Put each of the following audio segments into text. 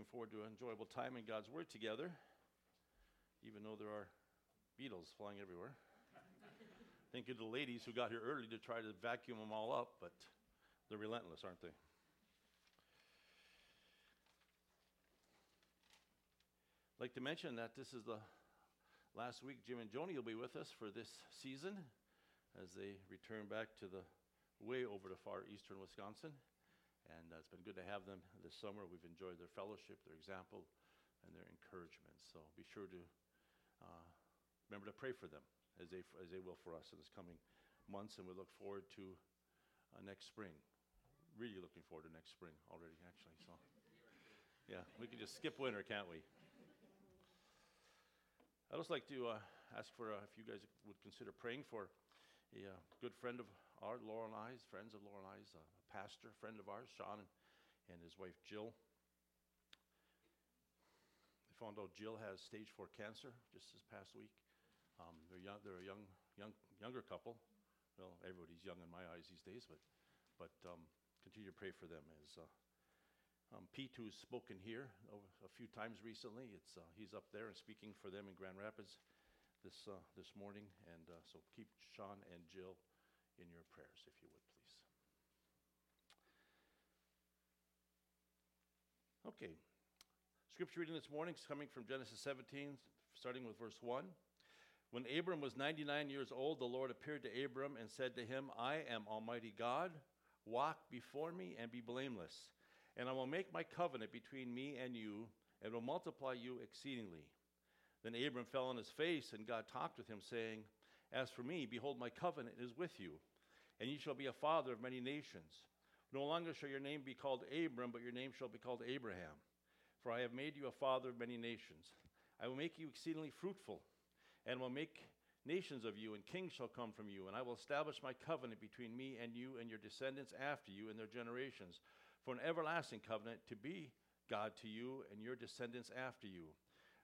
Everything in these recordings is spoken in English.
looking forward to an enjoyable time in God's Word together, even though there are beetles flying everywhere. Thank you to the ladies who got here early to try to vacuum them all up, but they're relentless, aren't they? Like to mention that this is the last week Jim and Joni will be with us for this season as they return back to the way over to far eastern Wisconsin. And uh, it's been good to have them this summer. We've enjoyed their fellowship, their example, and their encouragement. So be sure to uh, remember to pray for them as they, as they will for us in this coming months. And we look forward to uh, next spring. Really looking forward to next spring already, actually. So, yeah, we can just skip winter, can't we? I'd also like to uh, ask for uh, if you guys would consider praying for a uh, good friend of ours, Laura and I's, friends of Laura and I's, a pastor, friend of ours, Sean, and, and his wife Jill. They found out Jill has stage four cancer just this past week. Um, they're, young, they're a young, young, younger couple. Well, everybody's young in my eyes these days, but, but um, continue to pray for them. As uh, um, Pete, who's spoken here a few times recently, it's, uh, he's up there and speaking for them in Grand Rapids this, uh, this morning. And uh, so keep Sean and Jill in your prayers, if you would, please. Okay. Scripture reading this morning is coming from Genesis 17, starting with verse 1. When Abram was 99 years old, the Lord appeared to Abram and said to him, I am Almighty God. Walk before me and be blameless. And I will make my covenant between me and you, and will multiply you exceedingly. Then Abram fell on his face, and God talked with him, saying, As for me, behold, my covenant is with you, and ye shall be a father of many nations. No longer shall your name be called Abram, but your name shall be called Abraham. For I have made you a father of many nations. I will make you exceedingly fruitful and will make nations of you, and kings shall come from you. And I will establish my covenant between me and you and your descendants after you and their generations, for an everlasting covenant to be God to you and your descendants after you.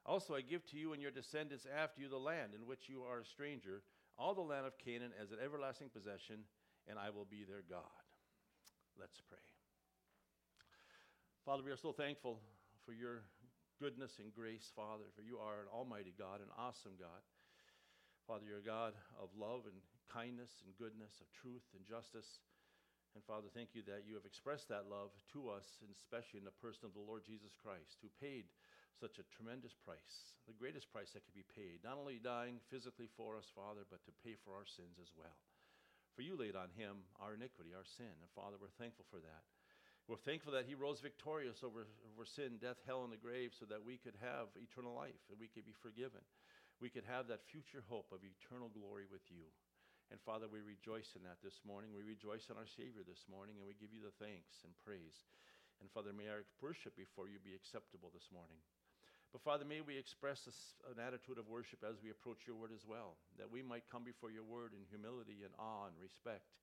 Also, I give to you and your descendants after you the land in which you are a stranger, all the land of Canaan as an everlasting possession, and I will be their God. Let's pray. Father, we are so thankful for your goodness and grace, Father, for you are an almighty God, an awesome God. Father, you're a God of love and kindness and goodness, of truth and justice. And Father, thank you that you have expressed that love to us, and especially in the person of the Lord Jesus Christ, who paid such a tremendous price, the greatest price that could be paid, not only dying physically for us, Father, but to pay for our sins as well. For you laid on him our iniquity, our sin. And Father, we're thankful for that. We're thankful that he rose victorious over, over sin, death, hell, and the grave so that we could have eternal life and we could be forgiven. We could have that future hope of eternal glory with you. And Father, we rejoice in that this morning. We rejoice in our Savior this morning, and we give you the thanks and praise. And Father, may our worship before you be acceptable this morning. But Father, may we express an attitude of worship as we approach your word as well, that we might come before your word in humility and awe and respect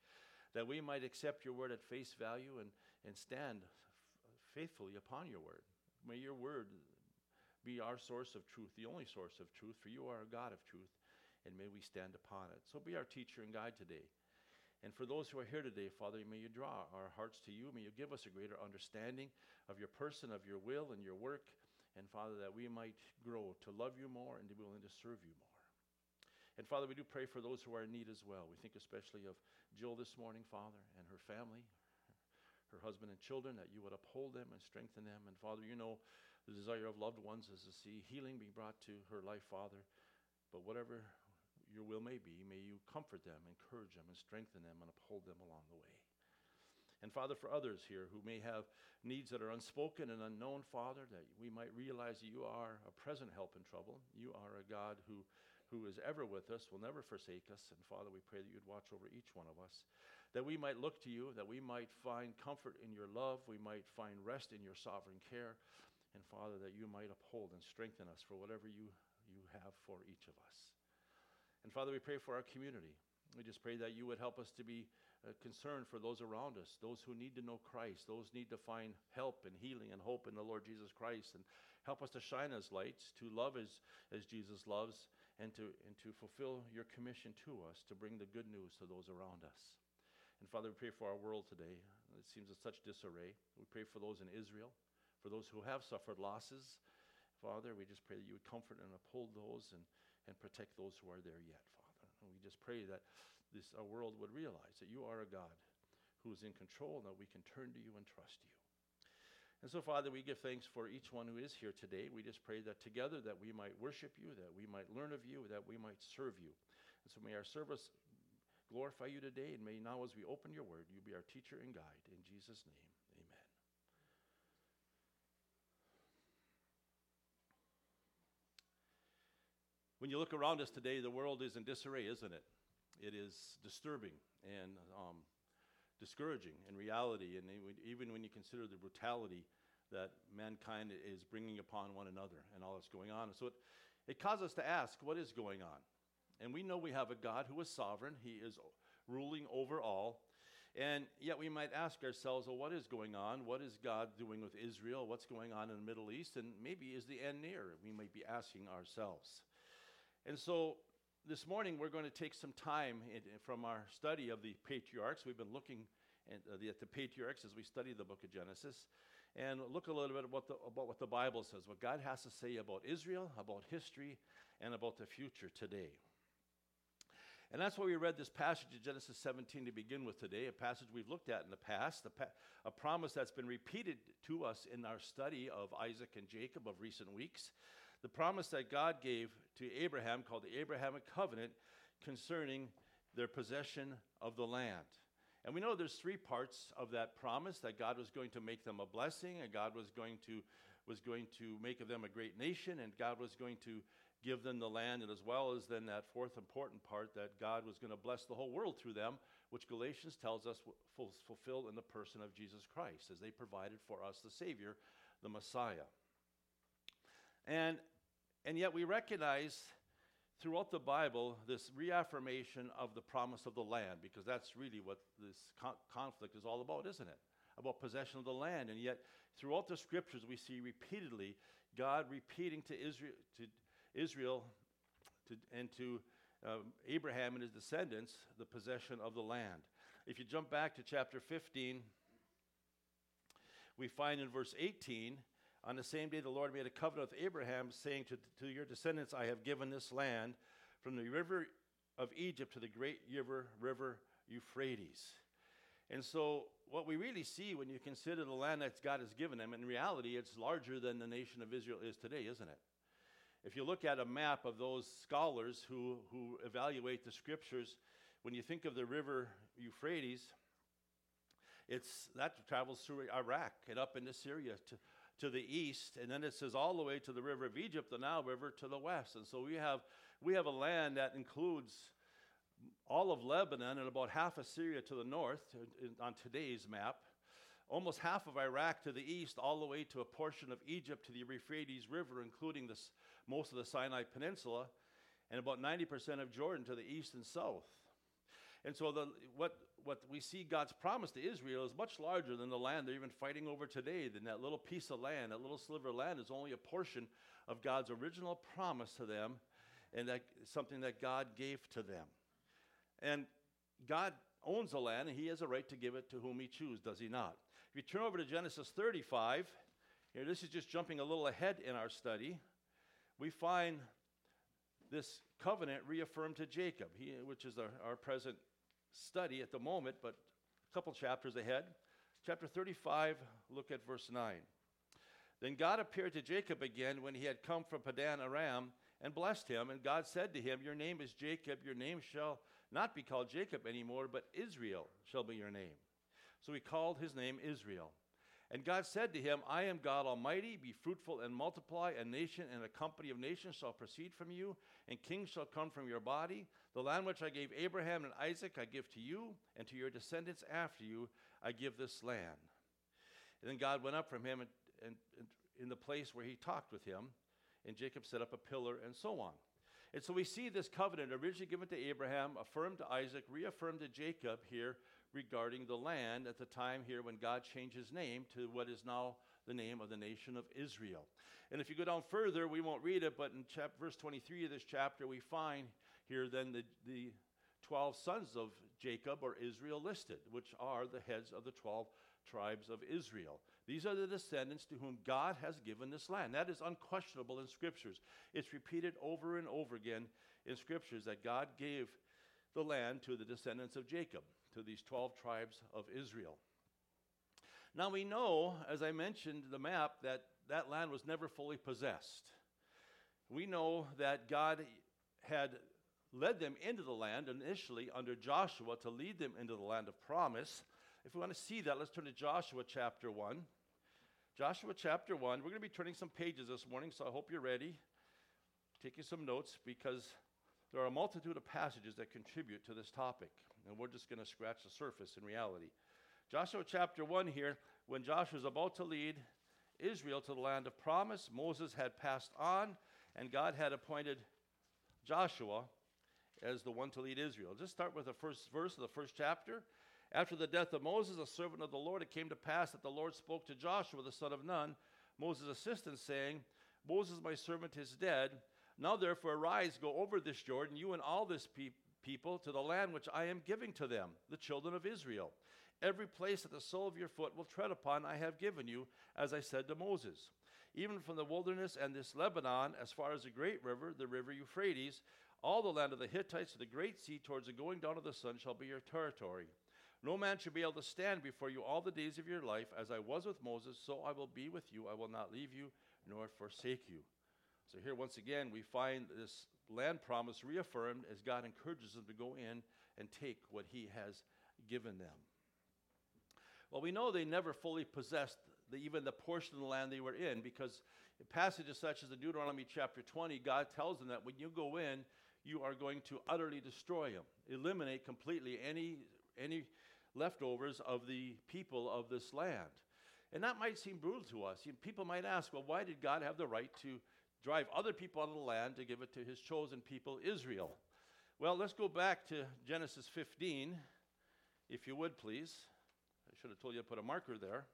that we might accept your word at face value and, and stand f- faithfully upon your word. May your word be our source of truth, the only source of truth, for you are a God of truth, and may we stand upon it. So be our teacher and guide today. And for those who are here today, Father, may you draw our hearts to you. May you give us a greater understanding of your person, of your will, and your work. And Father, that we might grow to love you more and to be willing to serve you more. And Father, we do pray for those who are in need as well. We think especially of Jill this morning, Father, and her family, her husband and children, that you would uphold them and strengthen them. And Father, you know the desire of loved ones is to see healing be brought to her life, Father. But whatever your will may be, may you comfort them, encourage them, and strengthen them, and uphold them along the way. And Father, for others here who may have needs that are unspoken and unknown, Father, that we might realize that you are a present help in trouble. You are a God who who is ever with us, will never forsake us. And Father, we pray that you'd watch over each one of us, that we might look to you, that we might find comfort in your love, we might find rest in your sovereign care. And Father, that you might uphold and strengthen us for whatever you, you have for each of us. And Father, we pray for our community. We just pray that you would help us to be concerned for those around us, those who need to know Christ, those need to find help and healing and hope in the Lord Jesus Christ, and help us to shine as lights, to love as, as Jesus loves, and to, and to fulfill your commission to us to bring the good news to those around us. And Father, we pray for our world today. It seems in such disarray. We pray for those in Israel, For those who have suffered losses, Father, we just pray that you would comfort and uphold those and, and protect those who are there yet, Father. And we just pray that this our world would realize that you are a God who is in control and that we can turn to you and trust you. And so, Father, we give thanks for each one who is here today. We just pray that together that we might worship you, that we might learn of you, that we might serve you. And so may our service glorify you today, and may now as we open your word, you be our teacher and guide. In Jesus' name, amen. When you look around us today, the world is in disarray, isn't it? It is disturbing and um, discouraging in reality, and even when you consider the brutality that mankind is bringing upon one another and all that's going on. So it, it causes us to ask, what is going on? And we know we have a God who is sovereign, He is ruling over all. And yet we might ask ourselves, well, what is going on? What is God doing with Israel? What's going on in the Middle East? And maybe is the end near? We might be asking ourselves. And so this morning we're going to take some time in, from our study of the patriarchs. We've been looking at, uh, the, at the patriarchs as we study the book of Genesis and look a little bit about, the, about what the Bible says, what God has to say about Israel, about history, and about the future today. And that's why we read this passage of Genesis 17 to begin with today, a passage we've looked at in the past, a, pa- a promise that's been repeated to us in our study of Isaac and Jacob of recent weeks the promise that God gave to Abraham, called the Abrahamic covenant, concerning their possession of the land. And we know there's three parts of that promise that God was going to make them a blessing, and God was going to was going to make of them a great nation, and God was going to give them the land, and as well as then that fourth important part that God was going to bless the whole world through them, which Galatians tells us was fulfilled in the person of Jesus Christ, as they provided for us the Savior, the Messiah. And and yet we recognize throughout the Bible this reaffirmation of the promise of the land, because that's really what this con- conflict is all about, isn't it? About possession of the land. And yet, throughout the scriptures, we see repeatedly God repeating to Israel, to Israel to, and to um, Abraham and his descendants the possession of the land. If you jump back to chapter 15, we find in verse 18 on the same day, the Lord made a covenant with Abraham, saying to, to your descendants, I have given this land from the river of Egypt to the great river, river Euphrates. And so, what we really see when you consider the land that God has given them, in reality, it's larger than the nation of Israel is today, isn't it? If you look at a map of those scholars who, who evaluate the scriptures, when you think of the river Euphrates, it's, that travels through Iraq and up into Syria to, to the east, and then it says all the way to the river of Egypt, the Nile River to the west. And so we have, we have a land that includes all of Lebanon and about half of Syria to the north on today's map, almost half of Iraq to the east, all the way to a portion of Egypt to the Euphrates River, including this, most of the Sinai Peninsula, and about 90% of Jordan to the east and south. And so the, what, what we see God's promise to Israel is much larger than the land they're even fighting over today. Than that little piece of land, that little sliver of land is only a portion of God's original promise to them, and that something that God gave to them. And God owns the land, and He has a right to give it to whom He chooses, does He not? If you turn over to Genesis 35, here this is just jumping a little ahead in our study. We find this covenant reaffirmed to Jacob, he, which is our, our present study at the moment, but a couple chapters ahead. Chapter 35, look at verse 9. Then God appeared to Jacob again when he had come from Padan Aram and blessed him. And God said to him, Your name is Jacob. Your name shall not be called Jacob anymore, but Israel shall be your name. So he called his name Israel. And God said to him, I am God Almighty, be fruitful and multiply. A nation and a company of nations shall proceed from you, and kings shall come from your body. The land which I gave Abraham and Isaac I give to you, and to your descendants after you I give this land. And then God went up from him and, and, and in the place where he talked with him, and Jacob set up a pillar, and so on. And so we see this covenant originally given to Abraham, affirmed to Isaac, reaffirmed to Jacob here regarding the land at the time here when God changed his name to what is now the name of the nation of Israel. And if you go down further, we won't read it, but in chap- verse 23 of this chapter, we find here then the, the 12 sons of Jacob or Israel listed, which are the heads of the 12 tribes of Israel. These are the descendants to whom God has given this land. That is unquestionable in scriptures. It's repeated over and over again in scriptures that God gave the land to the descendants of Jacob, to these 12 tribes of Israel. Now we know, as I mentioned the map, that that land was never fully possessed. We know that God had led them into the land initially under Joshua to lead them into the land of promise. If we want to see that, let's turn to Joshua chapter 1. Joshua chapter 1. We're going to be turning some pages this morning, so I hope you're ready. Taking some notes because there are a multitude of passages that contribute to this topic, and we're just going to scratch the surface in reality. Joshua chapter 1 here, when Joshua was about to lead Israel to the land of promise, Moses had passed on, and God had appointed Joshua as the one to lead Israel. Just start with the first verse of the first chapter. After the death of Moses, a servant of the Lord, it came to pass that the Lord spoke to Joshua, the son of Nun, Moses' assistant, saying, Moses, my servant, is dead. Now therefore arise, go over this Jordan, you and all this pe- people, to the land which I am giving to them, the children of Israel. Every place that the sole of your foot will tread upon, I have given you, as I said to Moses. Even from the wilderness and this Lebanon, as far as the great river, the river Euphrates, all the land of the Hittites to the great sea towards the going down of the sun shall be your territory. No man shall be able to stand before you all the days of your life. As I was with Moses, so I will be with you. I will not leave you nor forsake you. So, here once again, we find this land promise reaffirmed as God encourages them to go in and take what He has given them. Well, we know they never fully possessed the, even the portion of the land they were in because passages such as in Deuteronomy chapter 20, God tells them that when you go in, you are going to utterly destroy them, eliminate completely any, any leftovers of the people of this land. And that might seem brutal to us. People might ask, well, why did God have the right to drive other people out of the land to give it to his chosen people, Israel? Well, let's go back to Genesis 15, if you would, please. I should have told you to put a marker there.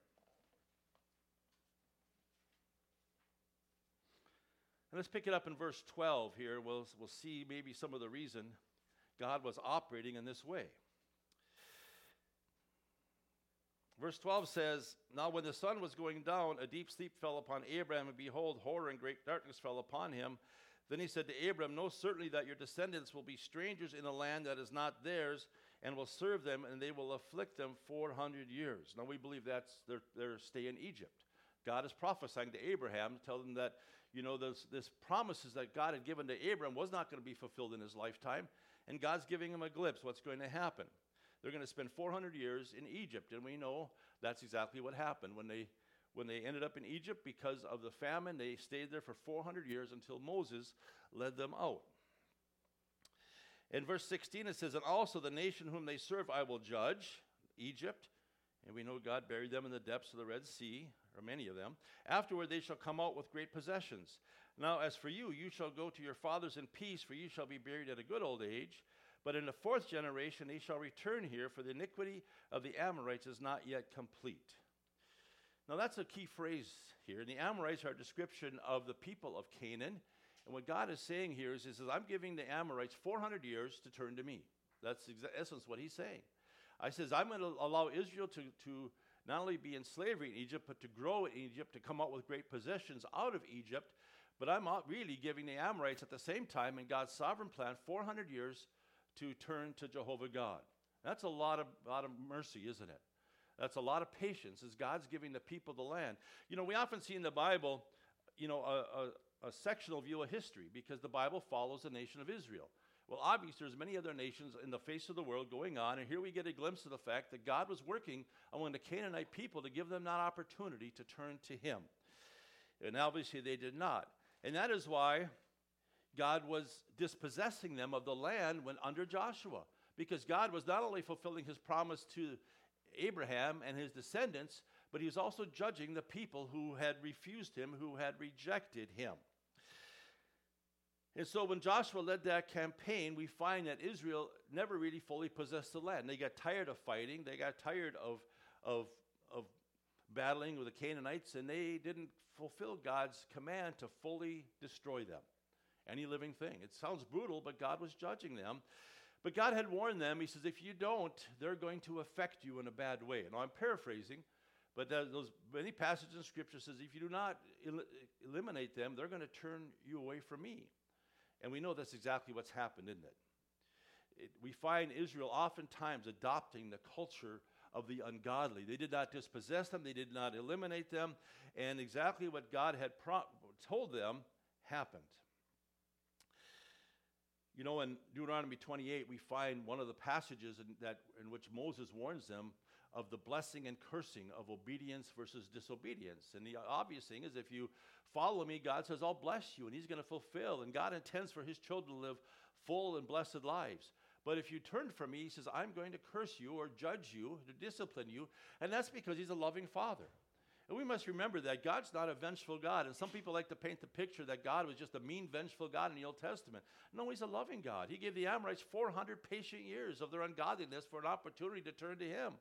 And let's pick it up in verse 12 here. We'll, we'll see maybe some of the reason God was operating in this way. Verse 12 says, Now when the sun was going down, a deep sleep fell upon Abraham, and behold, horror and great darkness fell upon him. Then he said to Abram, Know certainly that your descendants will be strangers in a land that is not theirs, and will serve them, and they will afflict them 400 years. Now we believe that's their, their stay in Egypt. God is prophesying to Abraham to tell them that you know, this, this promises that God had given to Abram was not going to be fulfilled in his lifetime. And God's giving him a glimpse what's going to happen. They're going to spend 400 years in Egypt. And we know that's exactly what happened when they, when they ended up in Egypt because of the famine. They stayed there for 400 years until Moses led them out. In verse 16, it says, And also the nation whom they serve I will judge, Egypt. And we know God buried them in the depths of the Red Sea or many of them. Afterward, they shall come out with great possessions. Now, as for you, you shall go to your fathers in peace, for you shall be buried at a good old age. But in the fourth generation, they shall return here, for the iniquity of the Amorites is not yet complete. Now, that's a key phrase here. And the Amorites are a description of the people of Canaan. And what God is saying here is, says, I'm giving the Amorites 400 years to turn to me. That's in essence what He's saying. I says, I'm going to allow Israel to, to not only be in slavery in Egypt, but to grow in Egypt, to come out with great possessions out of Egypt. But I'm not really giving the Amorites at the same time in God's sovereign plan 400 years to turn to Jehovah God. That's a lot of, lot of mercy, isn't it? That's a lot of patience as God's giving the people the land. You know, we often see in the Bible, you know, a, a, a sectional view of history because the Bible follows the nation of Israel. Well, obviously, there's many other nations in the face of the world going on, and here we get a glimpse of the fact that God was working among the Canaanite people to give them that opportunity to turn to Him. And obviously, they did not. And that is why God was dispossessing them of the land when under Joshua, because God was not only fulfilling His promise to Abraham and his descendants, but He was also judging the people who had refused Him, who had rejected Him. And so when Joshua led that campaign, we find that Israel never really fully possessed the land. They got tired of fighting, they got tired of, of, of battling with the Canaanites, and they didn't fulfill God's command to fully destroy them. Any living thing. It sounds brutal, but God was judging them. But God had warned them. He says, if you don't, they're going to affect you in a bad way. And I'm paraphrasing, But those many passages in Scripture says if you do not el- eliminate them, they're going to turn you away from me. And we know that's exactly what's happened, isn't it? it? We find Israel oftentimes adopting the culture of the ungodly. They did not dispossess them, they did not eliminate them, and exactly what God had pro- told them happened. You know, in Deuteronomy 28, we find one of the passages in, that, in which Moses warns them of the blessing and cursing of obedience versus disobedience. And the obvious thing is if you follow me, God says, I'll bless you, and He's going to fulfill. And God intends for His children to live full and blessed lives. But if you turn from me, He says, I'm going to curse you or judge you, to discipline you. And that's because He's a loving Father. And we must remember that God's not a vengeful God. And some people like to paint the picture that God was just a mean, vengeful God in the Old Testament. No, He's a loving God. He gave the Amorites 400 patient years of their ungodliness for an opportunity to turn to Him.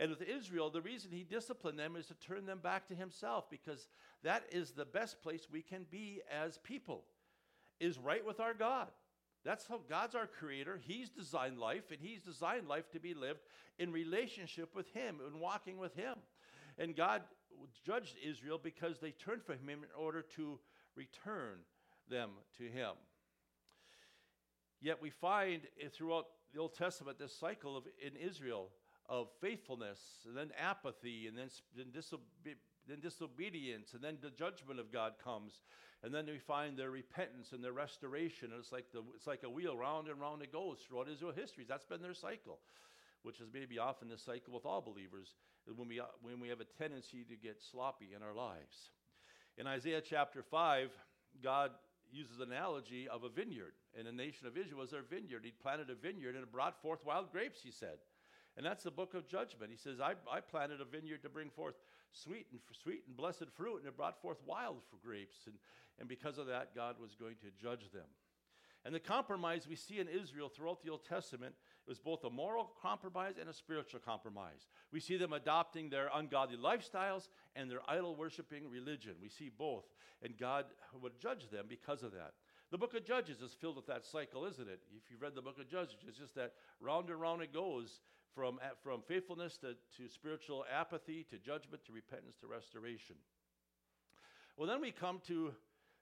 And with Israel, the reason He disciplined them is to turn them back to Himself because that is the best place we can be as people, is right with our God. That's how God's our creator. He's designed life, and He's designed life to be lived in relationship with Him and walking with Him. And God judged Israel because they turned from him in order to return them to him. Yet we find throughout the Old Testament this cycle of in Israel of faithfulness and then apathy and then, then, disobe- then disobedience and then the judgment of God comes and then we find their repentance and their restoration and it's like the it's like a wheel round and round it goes throughout Israel history that's been their cycle which is maybe often the cycle with all believers when we, uh, when we have a tendency to get sloppy in our lives. In Isaiah chapter 5, God uses an analogy of a vineyard, and the nation of Israel was their vineyard. He planted a vineyard and it brought forth wild grapes, he said. And that's the book of judgment. He says, I, I planted a vineyard to bring forth sweet and sweet and blessed fruit, and it brought forth wild grapes. And, and because of that, God was going to judge them. And the compromise we see in Israel throughout the Old Testament was both a moral compromise and a spiritual compromise. We see them adopting their ungodly lifestyles and their idol worshiping religion. We see both. And God would judge them because of that. The book of Judges is filled with that cycle, isn't it? If you've read the book of Judges, it's just that round and round it goes from, from faithfulness to, to spiritual apathy, to judgment, to repentance, to restoration. Well, then we come to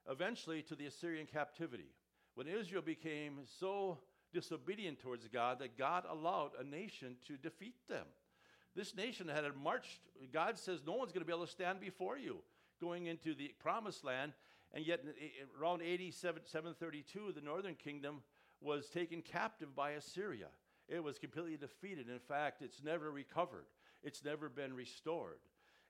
eventually to the Assyrian captivity when Israel became so disobedient towards God that God allowed a nation to defeat them. This nation had marched, God says, no one's going to be able to stand before you going into the promised land. And yet, eh, eh, around 87, 732, the northern kingdom was taken captive by Assyria. It was completely defeated. In fact, it's never recovered, it's never been restored.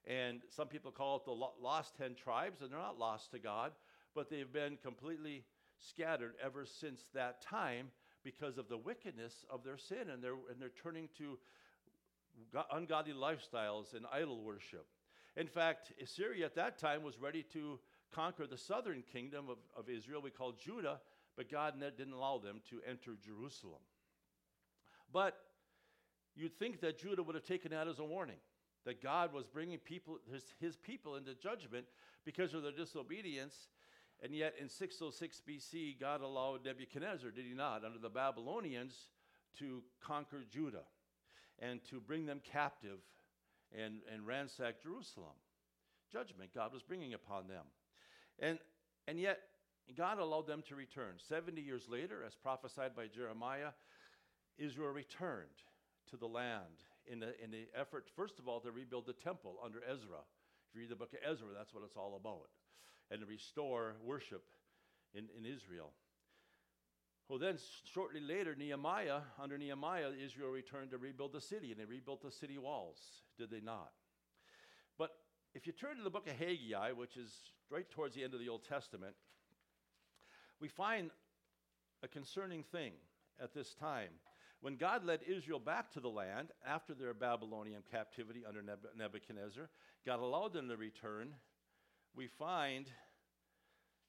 And some people call it the lost 10 tribes, and they're not lost to God, but they've been completely scattered ever since that time because of the wickedness of their sin and they're, and they're turning to ungodly lifestyles and idol worship. In fact, Assyria at that time was ready to conquer the southern kingdom of, of Israel, we call Judah, but God didn't allow them to enter Jerusalem. But you'd think that Judah would have taken that as a warning that God was bringing people, his, his people into judgment because of their disobedience and yet in 606 BC, God allowed Nebuchadnezzar, did he not, under the Babylonians to conquer Judah and to bring them captive and, and ransack Jerusalem. Judgment God was bringing upon them. And, and yet, God allowed them to return. 70 years later, as prophesied by Jeremiah, Israel returned to the land in the, in the effort, first of all, to rebuild the temple under Ezra. If you read the book of Ezra, that's what it's all about and to restore worship in, in Israel. Well, then, shortly later, Nehemiah, under Nehemiah, Israel returned to rebuild the city, and they rebuilt the city walls, did they not? But if you turn to the book of Haggai, which is right towards the end of the Old Testament, we find a concerning thing at this time. When God led Israel back to the land after their Babylonian captivity under Nebuchadnezzar, God allowed them to return we find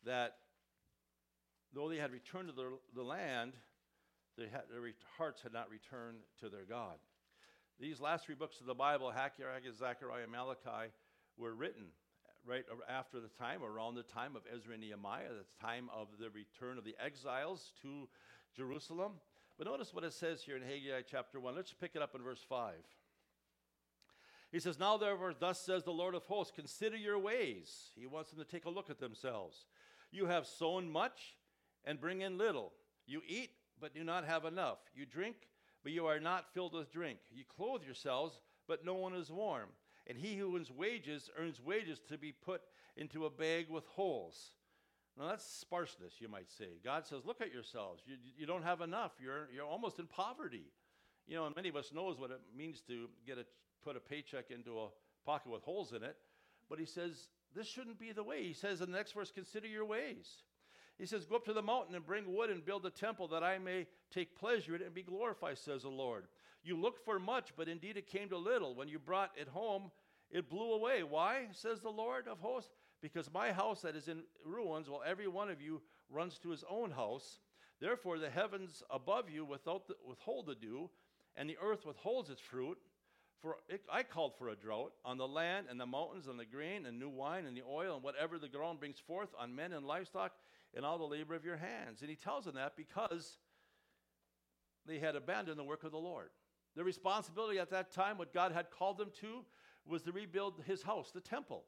that though they had returned to the, land, had, their hearts had not returned to their God. These last three books of the Bible, Haggai, Zechariah, and Malachi, were written right after the time, around the time of Ezra and Nehemiah, the time of the return of the exiles to Jerusalem. But notice what it says here in Haggai chapter 1. Let's pick it up in verse 5. He says, Now therefore, thus says the Lord of hosts, consider your ways. He wants them to take a look at themselves. You have sown much and bring in little. You eat, but do not have enough. You drink, but you are not filled with drink. You clothe yourselves, but no one is warm. And he who earns wages earns wages to be put into a bag with holes. Now that's sparseness, you might say. God says, look at yourselves. You, you don't have enough. You're, you're almost in poverty. You know, and many of us knows what it means to get a, put a paycheck into a pocket with holes in it. But he says, this shouldn't be the way. He says in the next verse, consider your ways. He says, Go up to the mountain and bring wood and build a temple that I may take pleasure in it and be glorified, says the Lord. You looked for much, but indeed it came to little. When you brought it home, it blew away. Why, says the Lord of hosts? Because my house that is in ruins, while every one of you runs to his own house. Therefore, the heavens above you without the, withhold the dew, and the earth withholds its fruit. For it, I called for a drought on the land and the mountains and the grain and new wine and the oil and whatever the ground brings forth on men and livestock and all the labor of your hands. And he tells them that because they had abandoned the work of the Lord. The responsibility at that time, what God had called them to, was to rebuild his house, the temple.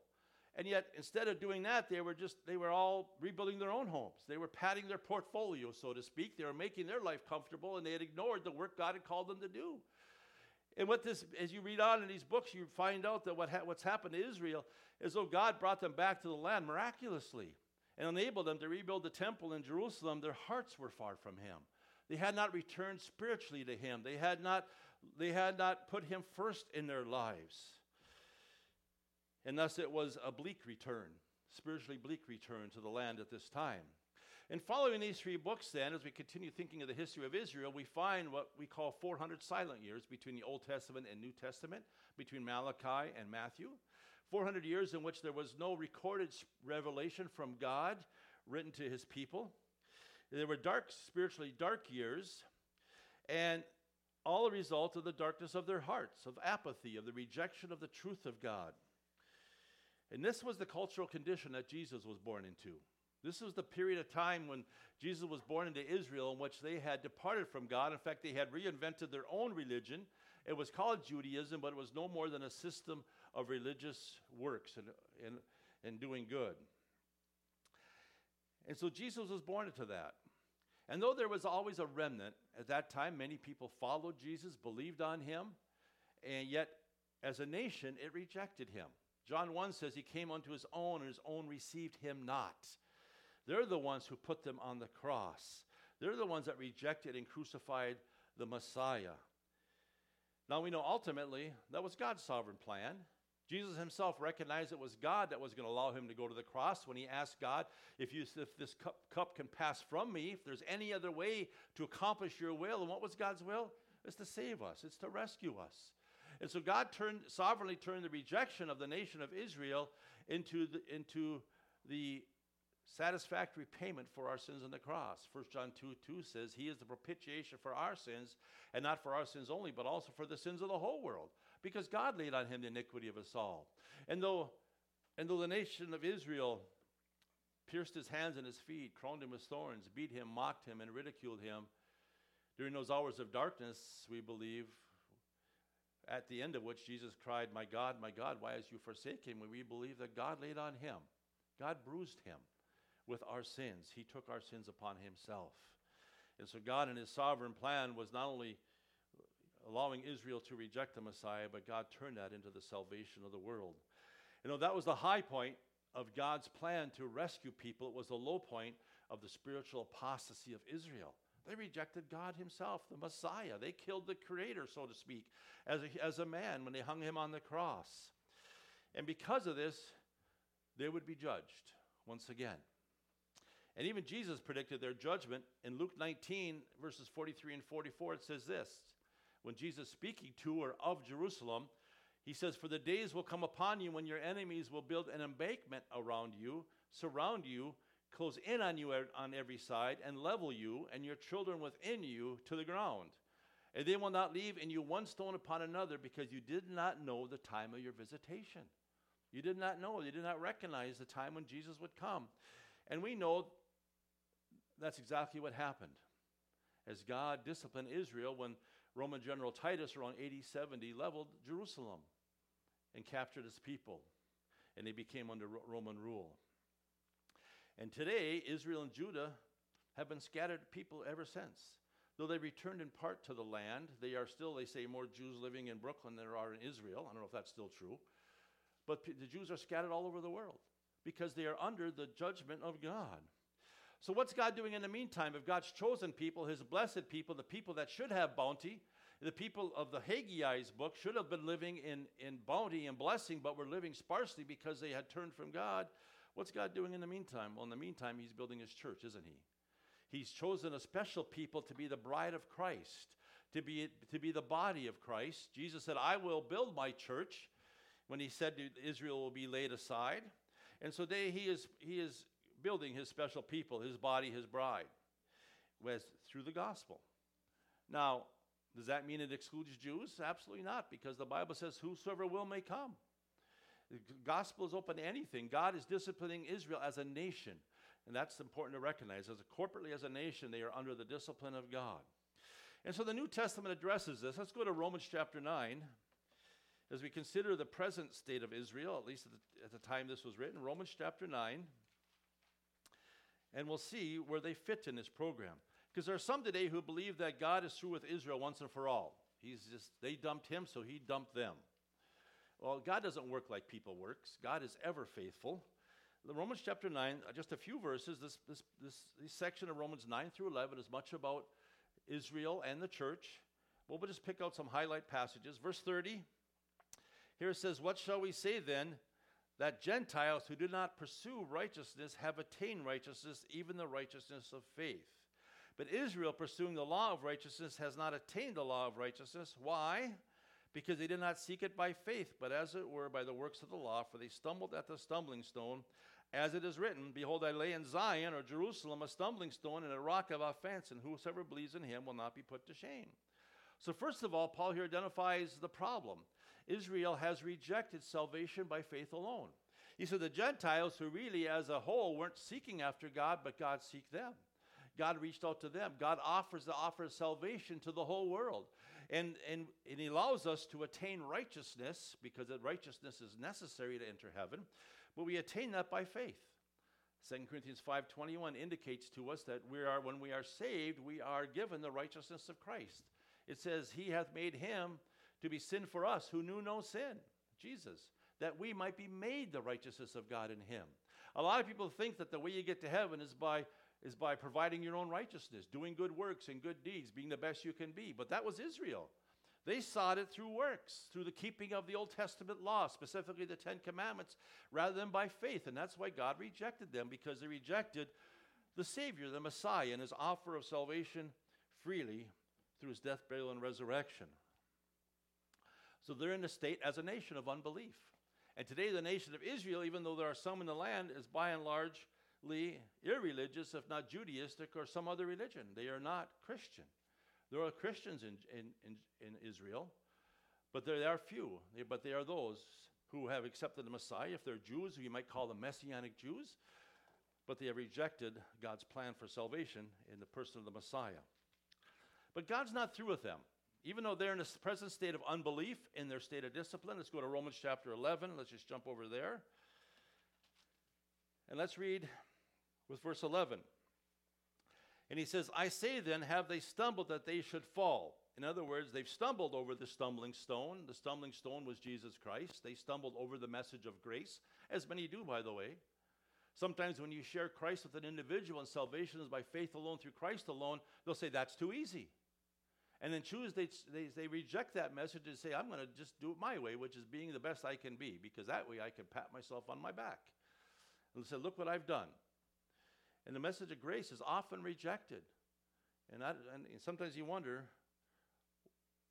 And yet, instead of doing that, they were just, they were all rebuilding their own homes. They were padding their portfolio, so to speak. They were making their life comfortable, and they had ignored the work God had called them to do. And what this, as you read on in these books, you find out that what ha- what's happened to Israel is though God brought them back to the land miraculously and enabled them to rebuild the temple in Jerusalem, their hearts were far from Him. They had not returned spiritually to Him. They had not, they had not put Him first in their lives. And thus it was a bleak return, spiritually bleak return to the land at this time. And following these three books, then, as we continue thinking of the history of Israel, we find what we call 400 silent years between the Old Testament and New Testament, between Malachi and Matthew. 400 years in which there was no recorded revelation from God written to his people. There were dark, spiritually dark years, and all a result of the darkness of their hearts, of apathy, of the rejection of the truth of God. And this was the cultural condition that Jesus was born into. This was the period of time when Jesus was born into Israel in which they had departed from God. In fact, they had reinvented their own religion. It was called Judaism, but it was no more than a system of religious works and, and, and doing good. And so Jesus was born into that. And though there was always a remnant, at that time, many people followed Jesus, believed on him, and yet, as a nation, it rejected him. John 1 says he came unto his own, and his own received him not. They're the ones who put them on the cross. They're the ones that rejected and crucified the Messiah. Now we know ultimately that was God's sovereign plan. Jesus himself recognized it was God that was going to allow him to go to the cross when he asked God, if, you, if this cup, cup can pass from me, if there's any other way to accomplish your will. And what was God's will? It's to save us, it's to rescue us. And so God turned, sovereignly turned the rejection of the nation of Israel into the, into the satisfactory payment for our sins on the cross. 1 John 2 2 says, He is the propitiation for our sins, and not for our sins only, but also for the sins of the whole world. Because God laid on him the iniquity of us all. And though, and though the nation of Israel pierced his hands and his feet, crowned him with thorns, beat him, mocked him, and ridiculed him, during those hours of darkness, we believe, at the end of which Jesus cried, My God, my God, why has you forsaken me? We believe that God laid on him. God bruised him with our sins. He took our sins upon himself. And so God in his sovereign plan was not only allowing Israel to reject the Messiah, but God turned that into the salvation of the world. You know, that was the high point of God's plan to rescue people. It was the low point of the spiritual apostasy of Israel. They rejected God Himself, the Messiah. They killed the Creator, so to speak, as a, as a man when they hung Him on the cross. And because of this, they would be judged once again. And even Jesus predicted their judgment. In Luke 19, verses 43 and 44, it says this When Jesus speaking to or of Jerusalem, he says, For the days will come upon you when your enemies will build an embankment around you, surround you, close in on you on every side, and level you and your children within you to the ground. And they will not leave in you one stone upon another because you did not know the time of your visitation. You did not know, you did not recognize the time when Jesus would come. And we know that's exactly what happened. As God disciplined Israel when Roman General Titus around AD 70 leveled Jerusalem. and captured his people, and they became under Roman rule. And today, Israel and Judah have been scattered people ever since. Though they returned in part to the land, they are still, they say, more Jews living in Brooklyn than there are in Israel. I don't know if that's still true. But the Jews are scattered all over the world because they are under the judgment of God. So, what's God doing in the meantime? If God's chosen people, his blessed people, the people that should have bounty, the people of the Haggai's book should have been living in, in bounty and blessing, but were living sparsely because they had turned from God. What's God doing in the meantime? Well, in the meantime, he's building his church, isn't he? He's chosen a special people to be the bride of Christ, to be, to be the body of Christ. Jesus said, I will build my church when he said Israel will be laid aside. And so they, he, is, he is building his special people, his body, his bride, with, through the gospel. Now, does that mean it excludes Jews? Absolutely not, because the Bible says, Whosoever will may come. The gospel is open to anything. God is disciplining Israel as a nation. And that's important to recognize. As a corporately as a nation, they are under the discipline of God. And so the New Testament addresses this. Let's go to Romans chapter 9. As we consider the present state of Israel, at least at the, at the time this was written, Romans chapter 9, and we'll see where they fit in this program. Because there are some today who believe that God is through with Israel once and for all. He's just, they dumped him, so he dumped them. Well, God doesn't work like people works. God is ever faithful. Romans chapter 9, uh, just a few verses. This, this, this, this section of Romans 9 through 11 is much about Israel and the church. We'll just pick out some highlight passages. Verse 30, here it says, What shall we say then? That Gentiles who do not pursue righteousness have attained righteousness, even the righteousness of faith. But Israel, pursuing the law of righteousness, has not attained the law of righteousness. Why? Because they did not seek it by faith, but as it were by the works of the law, for they stumbled at the stumbling stone. As it is written, Behold, I lay in Zion or Jerusalem a stumbling stone and a rock of offense, and whosoever believes in him will not be put to shame. So, first of all, Paul here identifies the problem. Israel has rejected salvation by faith alone. He said the Gentiles, who really as a whole weren't seeking after God, but God seeked them. God reached out to them. God offers the offer of salvation to the whole world. And, and, and He allows us to attain righteousness because righteousness is necessary to enter heaven, but we attain that by faith. 2 Corinthians 5:21 indicates to us that we are when we are saved, we are given the righteousness of Christ. It says, He hath made him to be sin for us who knew no sin, Jesus, that we might be made the righteousness of God in him. A lot of people think that the way you get to heaven is by is by providing your own righteousness, doing good works and good deeds, being the best you can be. But that was Israel. They sought it through works, through the keeping of the Old Testament law, specifically the Ten Commandments, rather than by faith. And that's why God rejected them, because they rejected the Savior, the Messiah, and his offer of salvation freely through his death, burial, and resurrection. So they're in a state as a nation of unbelief. And today, the nation of Israel, even though there are some in the land, is by and large irreligious, if not Judaistic or some other religion. They are not Christian. There are Christians in, in, in, in Israel, but there, are few. But they are those who have accepted the Messiah. If they're Jews, you might call them Messianic Jews, but they have rejected God's plan for salvation in the person of the Messiah. But God's not through with them. Even though they're in a present state of unbelief, in their state of discipline, let's go to Romans chapter 11. Let's just jump over there. And let's read with verse 11. And he says, I say then, have they stumbled that they should fall? In other words, they've stumbled over the stumbling stone. The stumbling stone was Jesus Christ. They stumbled over the message of grace, as many do, by the way. Sometimes when you share Christ with an individual and salvation is by faith alone through Christ alone, they'll say, That's too easy. And then choose, they, they, they reject that message and say, I'm going to just do it my way, which is being the best I can be, because that way I can pat myself on my back and say, Look what I've done. And the message of grace is often rejected. And, and sometimes you wonder,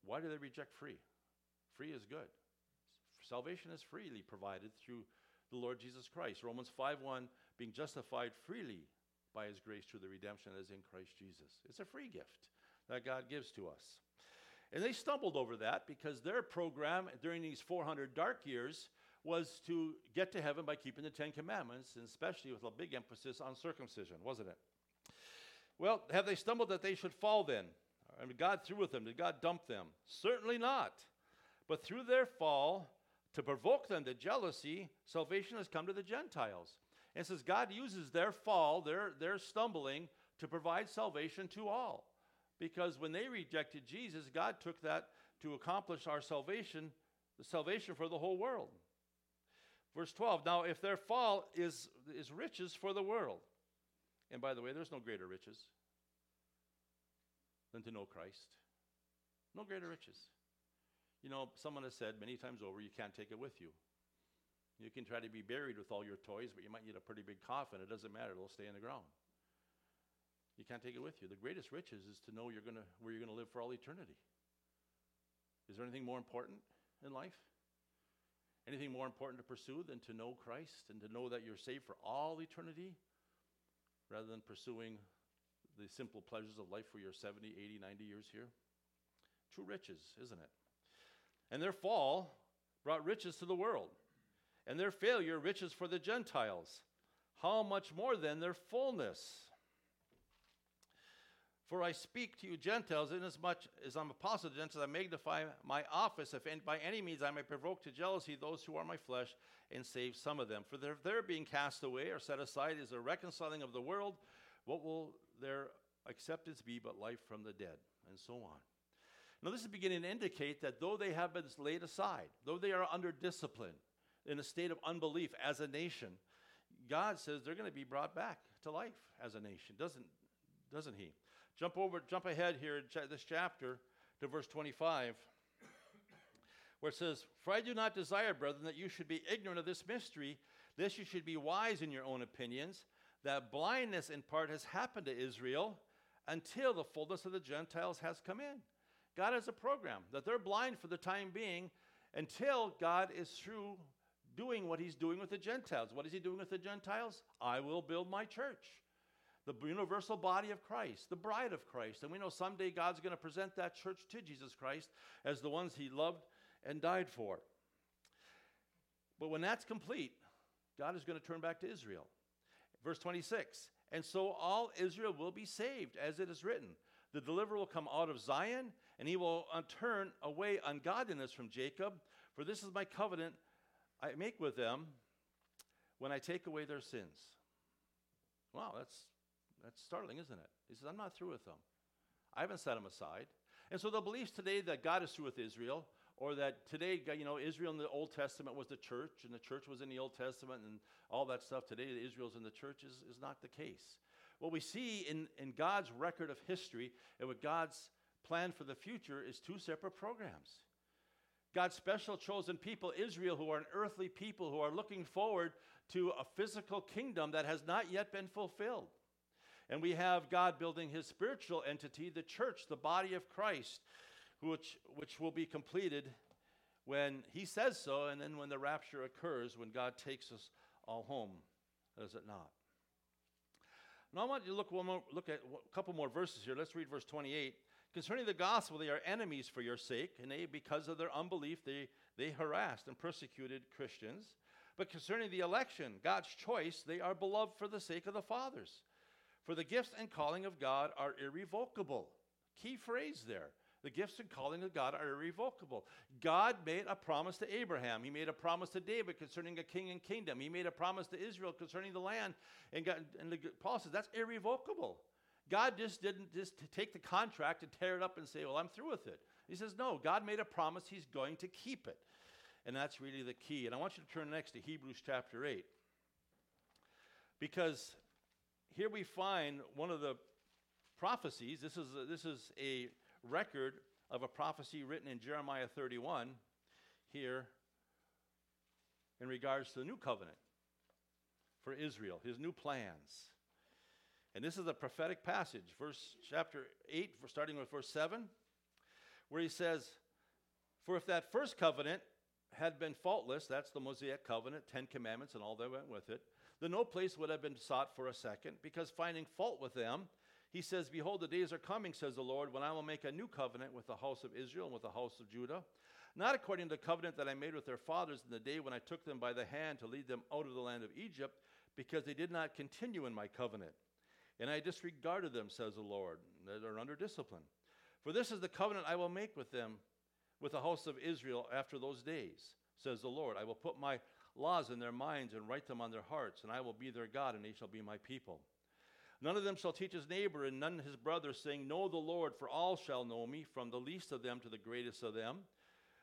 why do they reject free? Free is good. Salvation is freely provided through the Lord Jesus Christ. Romans 5:1 being justified freely by his grace through the redemption that is in Christ Jesus. It's a free gift that God gives to us. And they stumbled over that because their program during these 400 dark years was to get to heaven by keeping the Ten Commandments, and especially with a big emphasis on circumcision, wasn't it? Well, have they stumbled that they should fall then? I mean, God through with them. Did God dump them? Certainly not. But through their fall, to provoke them to jealousy, salvation has come to the Gentiles. And says God uses their fall, their, their stumbling, to provide salvation to all. Because when they rejected Jesus, God took that to accomplish our salvation, the salvation for the whole world. Verse 12 Now, if their fall is, is riches for the world, and by the way, there's no greater riches than to know Christ. No greater riches. You know, someone has said many times over, you can't take it with you. You can try to be buried with all your toys, but you might need a pretty big coffin. It doesn't matter, it'll stay in the ground. You can't take it with you. The greatest riches is to know you're gonna, where you're going to live for all eternity. Is there anything more important in life? Anything more important to pursue than to know Christ and to know that you're saved for all eternity rather than pursuing the simple pleasures of life for your 70, 80, 90 years here? True riches, isn't it? And their fall brought riches to the world, and their failure, riches for the Gentiles. How much more then their fullness? For I speak to you Gentiles, inasmuch as I'm apostle to Gentiles, I magnify my office, if by any means I may provoke to jealousy those who are my flesh and save some of them. For their, their being cast away or set aside is a reconciling of the world. What will their acceptance be but life from the dead? And so on. Now, this is beginning to indicate that though they have been laid aside, though they are under discipline, in a state of unbelief as a nation, God says they're going to be brought back to life as a nation, doesn't, doesn't He? Jump over, jump ahead here in this chapter to verse 25, where it says, For I do not desire, brethren, that you should be ignorant of this mystery, lest you should be wise in your own opinions, that blindness in part has happened to Israel until the fullness of the Gentiles has come in. God has a program that they're blind for the time being until God is through doing what he's doing with the Gentiles. What is he doing with the Gentiles? I will build my church, the universal body of Christ, the bride of Christ. And we know someday God's going to present that church to Jesus Christ as the ones he loved and died for. But when that's complete, God is going to turn back to Israel. Verse 26 And so all Israel will be saved, as it is written. The deliverer will come out of Zion, and he will uh, turn away ungodliness from Jacob. For this is my covenant I make with them when I take away their sins. Wow, that's, that's startling, isn't it? He says, I'm not through with them. I haven't set them aside. And so the beliefs today that God is through with Israel, or that today, you know, Israel in the Old Testament was the church, and the church was in the Old Testament, and all that stuff, today Israel's in the church, is, is not the case. What we see in, in God's record of history and what God's plan for the future is two separate programs. God's special chosen people, Israel, who are an earthly people who are looking forward to a physical kingdom that has not yet been fulfilled. And we have God building his spiritual entity, the church, the body of Christ, which, which will be completed when he says so, and then when the rapture occurs, when God takes us all home, does it not? Now I want you to look, one more, look at a couple more verses here. Let's read verse 28. Concerning the gospel, they are enemies for your sake, and they, because of their unbelief, they, they harassed and persecuted Christians. But concerning the election, God's choice, they are beloved for the sake of the fathers. For the gifts and calling of God are irrevocable. Key phrase there. The gifts and calling of God are irrevocable. God made a promise to Abraham. He made a promise to David concerning a king and kingdom. He made a promise to Israel concerning the land. And, God, and the, Paul says that's irrevocable. God just didn't just take the contract and tear it up and say, Well, I'm through with it. He says, No, God made a promise, He's going to keep it. And that's really the key. And I want you to turn next to Hebrews chapter 8. Because here we find one of the prophecies. This is a, this is a record of a prophecy written in Jeremiah 31 here in regards to the new covenant for Israel, his new plans. And this is a prophetic passage, verse chapter 8, starting with verse 7, where he says, For if that first covenant had been faultless, that's the Mosaic covenant, Ten Commandments, and all that went with it, then no place would have been sought for a second, because finding fault with them, he says, Behold, the days are coming, says the Lord, when I will make a new covenant with the house of Israel and with the house of Judah, not according to the covenant that I made with their fathers in the day when I took them by the hand to lead them out of the land of Egypt, because they did not continue in my covenant. And I disregarded them, says the Lord. They are under discipline. For this is the covenant I will make with them, with the house of Israel after those days. says the Lord. I will put my laws in their minds and write them on their hearts, and I will be their God, and they shall be my people. None of them shall teach his neighbor, and none his brother, saying, Know the Lord, for all shall know me, from the least of them to the greatest of them.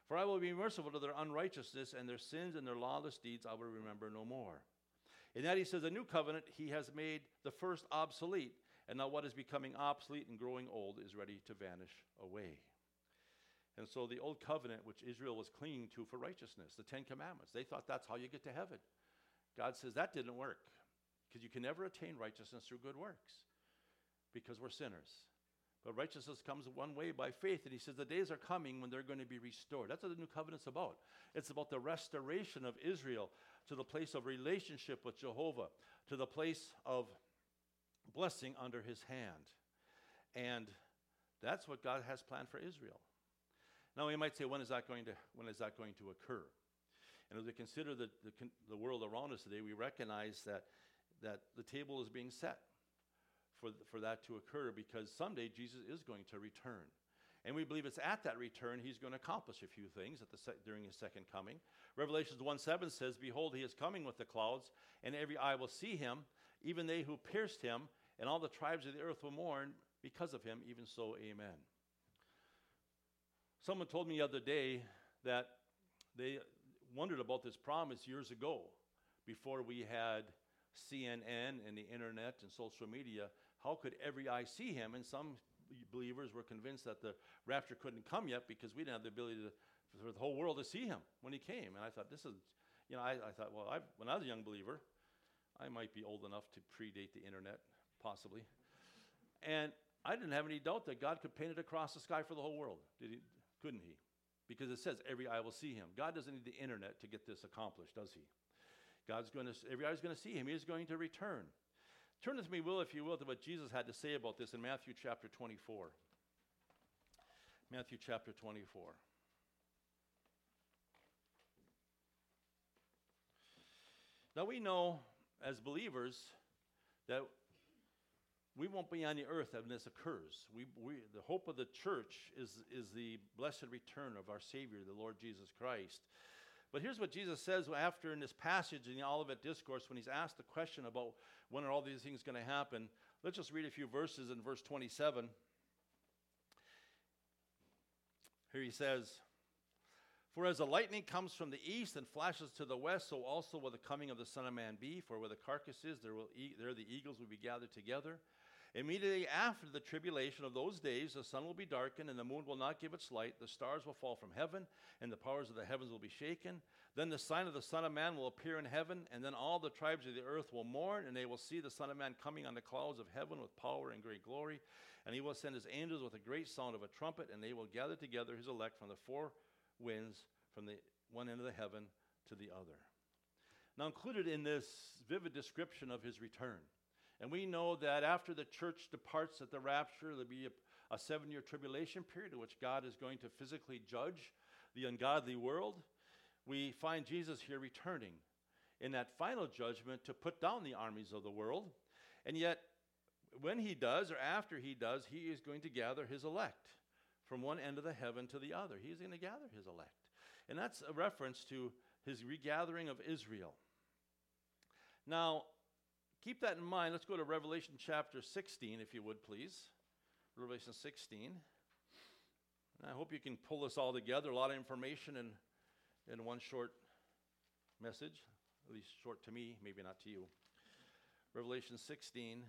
For I will be merciful to their unrighteousness, and their sins and their lawless deeds I will remember no more. In that he says, A new covenant he has made the first obsolete, and now what is becoming obsolete and growing old is ready to vanish away. And so the old covenant, which Israel was clinging to for righteousness, the Ten Commandments, they thought that's how you get to heaven. God says that didn't work because you can never attain righteousness through good works because we're sinners. But righteousness comes one way by faith. And he says the days are coming when they're going to be restored. That's what the new covenant's about. It's about the restoration of Israel to the place of relationship with Jehovah, to the place of blessing under his hand. And that's what God has planned for Israel. Now, we might say, when is that going to, when is that going to occur? And as we consider the, the, the world around us today, we recognize that, that the table is being set for, for that to occur because someday Jesus is going to return. And we believe it's at that return he's going to accomplish a few things at the se- during his second coming. Revelations 1 7 says, Behold, he is coming with the clouds, and every eye will see him, even they who pierced him, and all the tribes of the earth will mourn because of him. Even so, amen. Someone told me the other day that they wondered about this promise years ago, before we had CNN and the internet and social media. How could every eye see him? And some believers were convinced that the rapture couldn't come yet because we didn't have the ability to, for the whole world to see him when he came. And I thought, this is, you know, I, I thought, well, I've, when I was a young believer, I might be old enough to predate the internet, possibly. And I didn't have any doubt that God could paint it across the sky for the whole world. Did he? Couldn't he? Because it says every eye will see him. God doesn't need the internet to get this accomplished, does he? God's going to, every eye is going to see him. He is going to return. Turn with me, will, if you will, to what Jesus had to say about this in Matthew chapter 24. Matthew chapter 24. Now we know as believers that we won't be on the earth when this occurs. We, we, the hope of the church is, is the blessed return of our Savior, the Lord Jesus Christ. But here's what Jesus says after in this passage in the Olivet Discourse when he's asked the question about when are all these things going to happen. Let's just read a few verses in verse 27. Here he says, For as the lightning comes from the east and flashes to the west, so also will the coming of the Son of Man be. For where the carcass is, there, will e- there the eagles will be gathered together. Immediately after the tribulation of those days, the sun will be darkened, and the moon will not give its light. The stars will fall from heaven, and the powers of the heavens will be shaken. Then the sign of the Son of Man will appear in heaven, and then all the tribes of the earth will mourn, and they will see the Son of Man coming on the clouds of heaven with power and great glory. And he will send his angels with a great sound of a trumpet, and they will gather together his elect from the four winds, from the one end of the heaven to the other. Now, included in this vivid description of his return and we know that after the church departs at the rapture, there'll be a, a seven year tribulation period in which God is going to physically judge the ungodly world. We find Jesus here returning in that final judgment to put down the armies of the world. And yet, when he does, or after he does, he is going to gather his elect from one end of the heaven to the other. He's going to gather his elect. And that's a reference to his regathering of Israel. Now, Keep that in mind. Let's go to Revelation chapter 16, if you would, please. Revelation 16. And I hope you can pull this all together. A lot of information in, in one short message, at least short to me, maybe not to you. Revelation 16.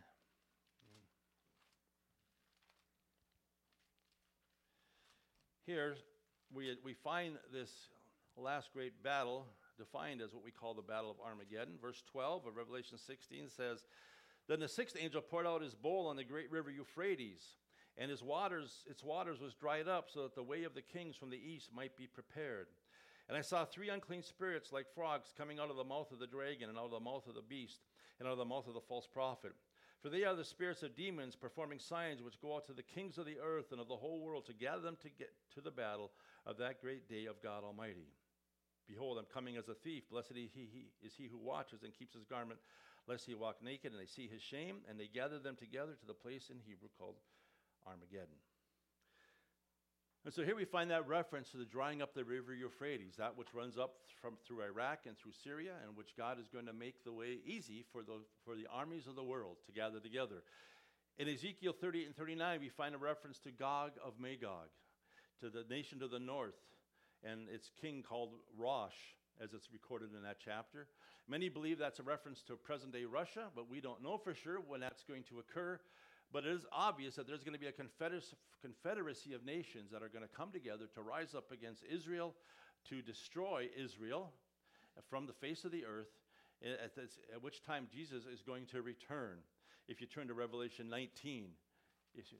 Here we, we find this last great battle defined as what we call the Battle of Armageddon. Verse 12 of Revelation 16 says, Then the sixth angel poured out his bowl on the great river Euphrates, and his waters, its waters was dried up, so that the way of the kings from the east might be prepared. And I saw three unclean spirits like frogs coming out of the mouth of the dragon, and out of the mouth of the beast, and out of the mouth of the false prophet. For they are the spirits of demons performing signs which go out to the kings of the earth and of the whole world to gather them to get to the battle of that great day of God Almighty. Behold, I'm coming as a thief. Blessed is he, he, is he who watches and keeps his garment, lest he walk naked. And they see his shame, and they gather them together to the place in Hebrew called Armageddon. And so here we find that reference to the drying up the river Euphrates, that which runs up from through Iraq and through Syria, and which God is going to make the way easy for the, for the armies of the world to gather together. In Ezekiel 38 and 39, we find a reference to Gog of Magog, to the nation to the north, and its king called Rosh, as it's recorded in that chapter. Many believe that's a reference to present day Russia, but we don't know for sure when that's going to occur. But it is obvious that there's going to be a confederacy of nations that are going to come together to rise up against Israel, to destroy Israel from the face of the earth, eh, at, this, at which time Jesus is going to return. If you turn to Revelation 19,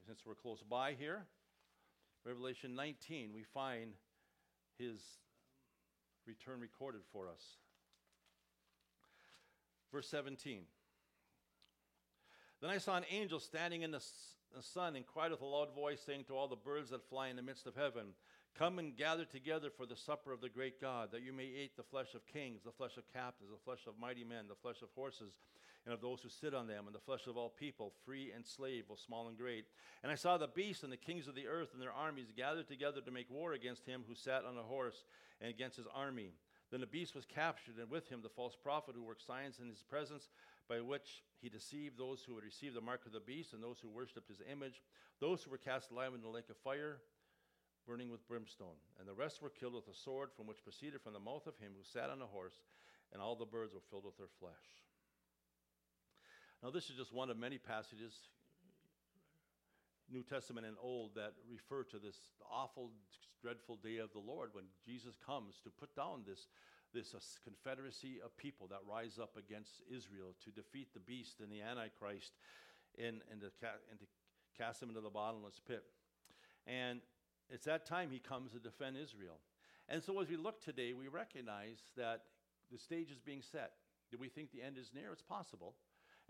since we're close by here, Revelation 19, we find his return recorded for us. Verse 17. Then I saw an angel standing in the, s- the sun and cried with a loud voice, saying to all the birds that fly in the midst of heaven, Come and gather together for the supper of the great God, that you may eat the flesh of kings, the flesh of captains, the flesh of mighty men, the flesh of horses, and of those who sit on them, and the flesh of all people, free and slave, both small and great. And I saw the beast and the kings of the earth and their armies gathered together to make war against him who sat on a horse and against his army. Then the beast was captured, and with him the false prophet who worked signs in his presence, by which he deceived those who would receive the mark of the beast and those who worshipped his image, those who were cast alive in the lake of fire, burning with brimstone. And the rest were killed with a sword from which proceeded from the mouth of him who sat on a horse, and all the birds were filled with their flesh. Now, this is just one of many passages, New Testament and Old, that refer to this awful, dreadful day of the Lord when Jesus comes to put down this, this uh, confederacy of people that rise up against Israel to defeat the beast and the Antichrist and, and, to, ca- and to cast them into the bottomless pit. And it's that time he comes to defend Israel. And so as we look today, we recognize that the stage is being set. Do we think the end is near? It's possible.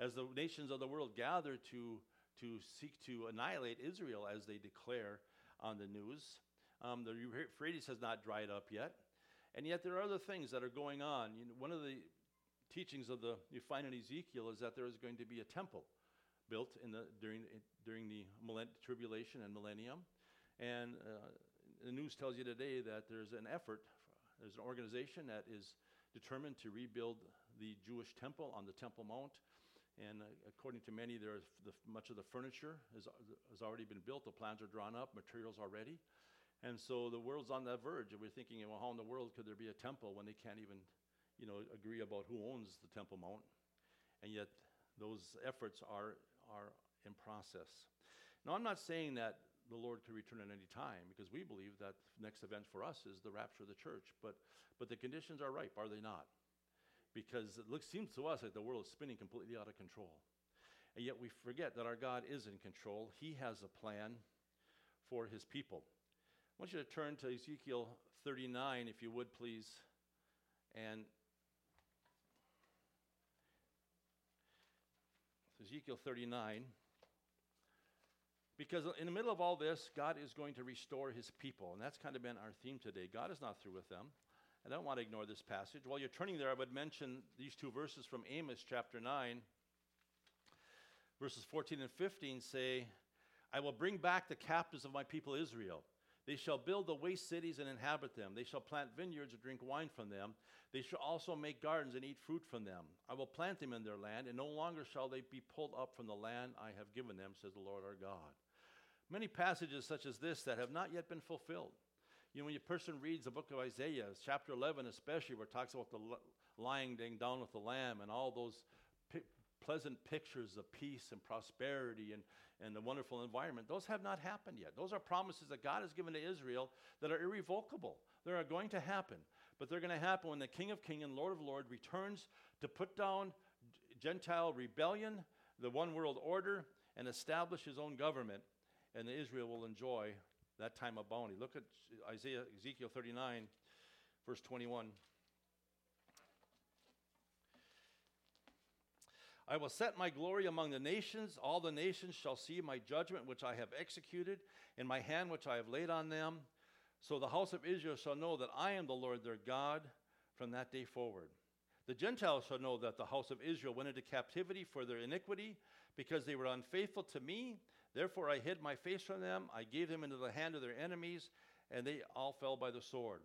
As the nations of the world gather to, to seek to annihilate Israel as they declare on the news, um, the Euphrates has not dried up yet. And yet there are other things that are going on. You know, one of the teachings of the you find in Ezekiel is that there is going to be a temple built in the, during, during the millenn- tribulation and millennium. And uh, the news tells you today that there's an effort, there's an organization that is determined to rebuild the Jewish temple on the Temple Mount. And uh, according to many, the, much of the furniture has, has already been built. The plans are drawn up, materials are ready. And so the world's on that verge, and we're thinking, well, how in the world could there be a temple when they can't even, you know, agree about who owns the Temple Mount? And yet, those efforts are are in process. Now, I'm not saying that the Lord could return at any time because we believe that the next event for us is the rapture of the church. But but the conditions are ripe, are they not? Because it looks seems to us like the world is spinning completely out of control. And yet we forget that our God is in control. He has a plan for his people. I want you to turn to Ezekiel 39, if you would, please. And Ezekiel 39. Because in the middle of all this, God is going to restore his people. And that's kind of been our theme today. God is not through with them. I don't want to ignore this passage. While you're turning there, I would mention these two verses from Amos chapter 9. Verses 14 and 15 say, I will bring back the captives of my people Israel. They shall build the waste cities and inhabit them. They shall plant vineyards and drink wine from them. They shall also make gardens and eat fruit from them. I will plant them in their land, and no longer shall they be pulled up from the land I have given them, says the Lord our God. Many passages such as this that have not yet been fulfilled. You know, when a person reads the book of Isaiah, chapter 11 especially, where it talks about the lying down with the lamb and all those pi- pleasant pictures of peace and prosperity and, and the wonderful environment, those have not happened yet. Those are promises that God has given to Israel that are irrevocable. They are going to happen. But they're going to happen when the King of Kings and Lord of Lords returns to put down Gentile rebellion, the one world order, and establish his own government. And Israel will enjoy that time of bounty. Look at Isaiah, Ezekiel 39, verse 21. I will set my glory among the nations. All the nations shall see my judgment, which I have executed, in my hand, which I have laid on them. So the house of Israel shall know that I am the Lord their God from that day forward. The Gentiles shall know that the house of Israel went into captivity for their iniquity, because they were unfaithful to me. Therefore I hid my face from them, I gave them into the hand of their enemies, and they all fell by the sword.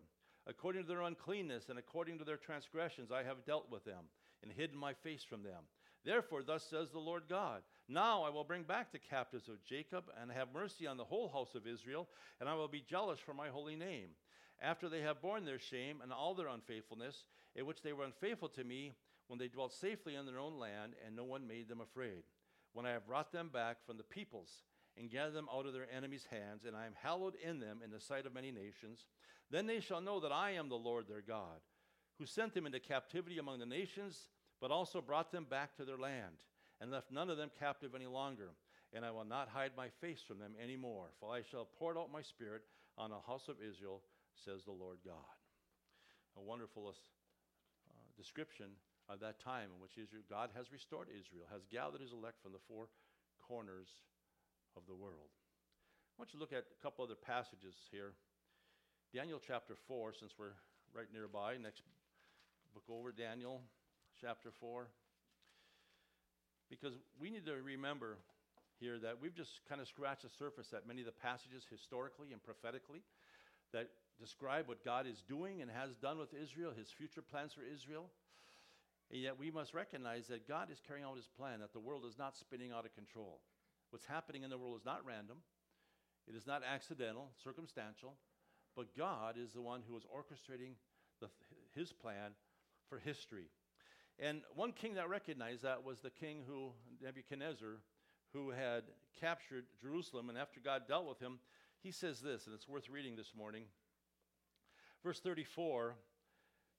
According to their uncleanness and according to their transgressions, I have dealt with them, and hidden my face from them. Therefore, thus says the Lord God Now I will bring back the captives of Jacob, and have mercy on the whole house of Israel, and I will be jealous for my holy name. After they have borne their shame and all their unfaithfulness, in which they were unfaithful to me, when they dwelt safely in their own land, and no one made them afraid. When I have brought them back from the peoples, and gathered them out of their enemies' hands, and I am hallowed in them in the sight of many nations, then they shall know that I am the Lord their God, who sent them into captivity among the nations, but also brought them back to their land, and left none of them captive any longer. And I will not hide my face from them any more, for I shall pour out my spirit on the house of Israel, says the Lord God. A wonderful uh, description that time in which Israel, God has restored Israel, has gathered his elect from the four corners of the world. I want you to look at a couple other passages here. Daniel chapter 4, since we're right nearby. Next book over, Daniel chapter 4. Because we need to remember here that we've just kind of scratched the surface at many of the passages historically and prophetically that describe what God is doing and has done with Israel, his future plans for Israel. And yet we must recognize that God is carrying out his plan, that the world is not spinning out of control. What's happening in the world is not random, it is not accidental, circumstantial, but God is the one who is orchestrating the, his plan for history. And one king that recognized that was the king who, Nebuchadnezzar, who had captured Jerusalem. And after God dealt with him, he says this, and it's worth reading this morning. Verse 34,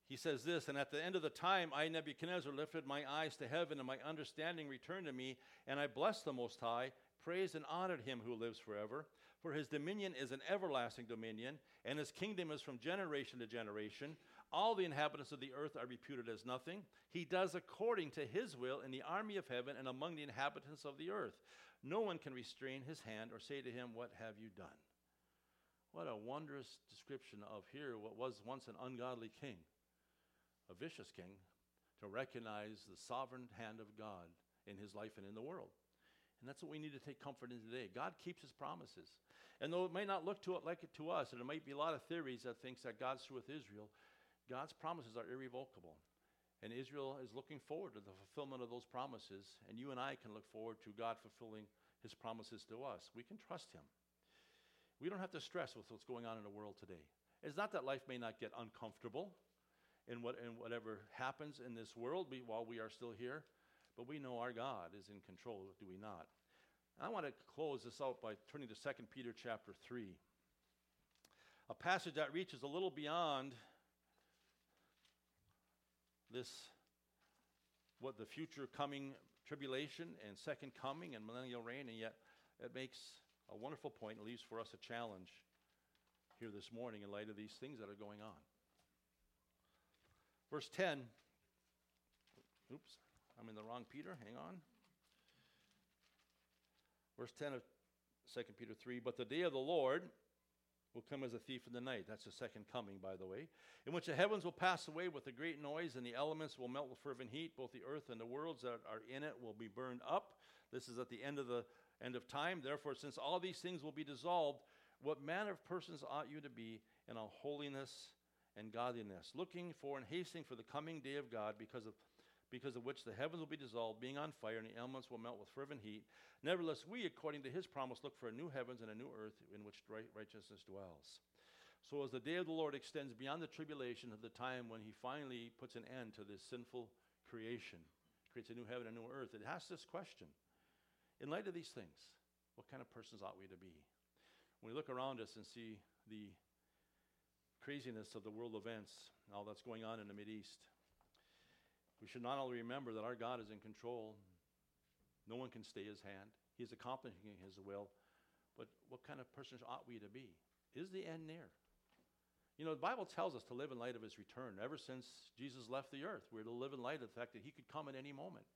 he says this, and at the end of the time, I, Nebuchadnezzar, lifted my eyes to heaven, and my understanding returned to me, and I blessed the Most High, praised and honored him who lives forever. For his dominion is an everlasting dominion, and his kingdom is from generation to generation. All the inhabitants of the earth are reputed as nothing. He does according to his will in the army of heaven and among the inhabitants of the earth. No one can restrain his hand or say to him, What have you done? What a wondrous description of here what was once an ungodly king, a vicious king, to recognize the sovereign hand of God in his life and in the world. And that's what we need to take comfort in today. God keeps his promises. And though it may not look to it like it to us, and there might be a lot of theories that thinks that God's through with Israel, God's promises are irrevocable. And Israel is looking forward to the fulfillment of those promises, and you and I can look forward to God fulfilling his promises to us. We can trust him. We don't have to stress with what's going on in the world today. It's not that life may not get uncomfortable in, what, in whatever happens in this world we, while we are still here, but we know our God is in control, do we not? And I want to close this out by turning to 2 Peter chapter 3, a passage that reaches a little beyond this, what the future coming tribulation and second coming and millennial reign, and yet it makes a wonderful point and leaves for us a challenge here this morning in light of these things that are going on. Verse 10. Oops, I'm in the wrong Peter. Hang on. Verse 10 of 2 Peter 3 But the day of the Lord will come as a thief in the night. That's the second coming, by the way. In which the heavens will pass away with a great noise, and the elements will melt with fervent heat. Both the earth and the worlds that are in it will be burned up. This is at the end of the end of time. Therefore, since all these things will be dissolved, what manner of persons ought you to be in all holiness and godliness, looking for and hastening for the coming day of God, because of because of which the heavens will be dissolved, being on fire, and the elements will melt with fervent heat. Nevertheless, we, according to his promise, look for a new heavens and a new earth in which righteousness dwells. So, as the day of the Lord extends beyond the tribulation of the time when he finally puts an end to this sinful creation, creates a new heaven and a new earth, it asks this question In light of these things, what kind of persons ought we to be? When we look around us and see the craziness of the world events all that's going on in the East, we should not only remember that our God is in control, no one can stay his hand, he is accomplishing his will, but what kind of persons ought we to be? Is the end near? You know, the Bible tells us to live in light of his return. Ever since Jesus left the earth, we're to live in light of the fact that he could come at any moment.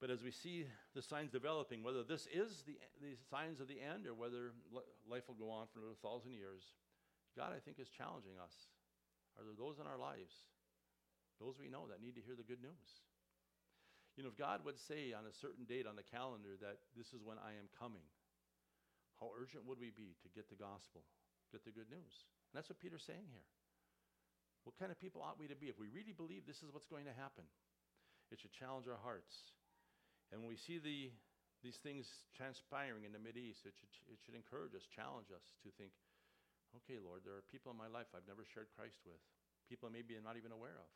But as we see the signs developing, whether this is the, the signs of the end or whether life will go on for another thousand years, God, I think, is challenging us. Are there those in our lives those we know that need to hear the good news. You know, if God would say on a certain date on the calendar that this is when I am coming, how urgent would we be to get the gospel, get the good news? And that's what Peter's saying here. What kind of people ought we to be if we really believe this is what's going to happen? It should challenge our hearts. And when we see the, these things transpiring in the East, it should, it should encourage us, challenge us to think, okay, Lord, there are people in my life I've never shared Christ with, people maybe not even aware of.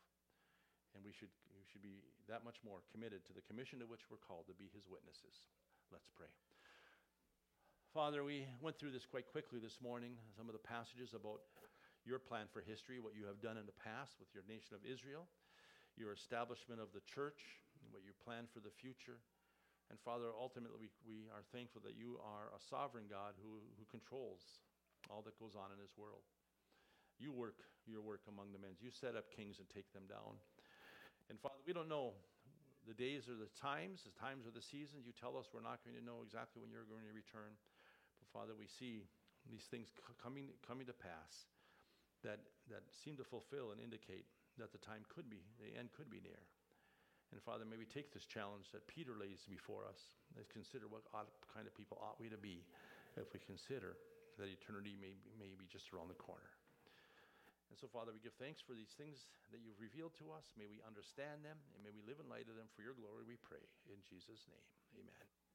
And we should, we should be that much more committed to the commission to which we're called to be his witnesses. Let's pray. Father, we went through this quite quickly this morning, some of the passages about your plan for history, what you have done in the past with your nation of Israel, your establishment of the church, what you plan for the future. And Father, ultimately, we, we are thankful that you are a sovereign God who, who controls all that goes on in this world. You work your work among the men. You set up kings and take them down. And Father, we don't know the days or the times, the times or the seasons. You tell us we're not going to know exactly when you're going to return. But Father, we see these things coming, coming to pass that, that seem to fulfill and indicate that the time could be, the end could be near. And Father, may we take this challenge that Peter lays before us. Let's consider what kind of people ought we to be if we consider that eternity may be, may be just around the corner. And so, Father, we give thanks for these things that you've revealed to us. May we understand them, and may we live in light of them for your glory, we pray. In Jesus' name, amen.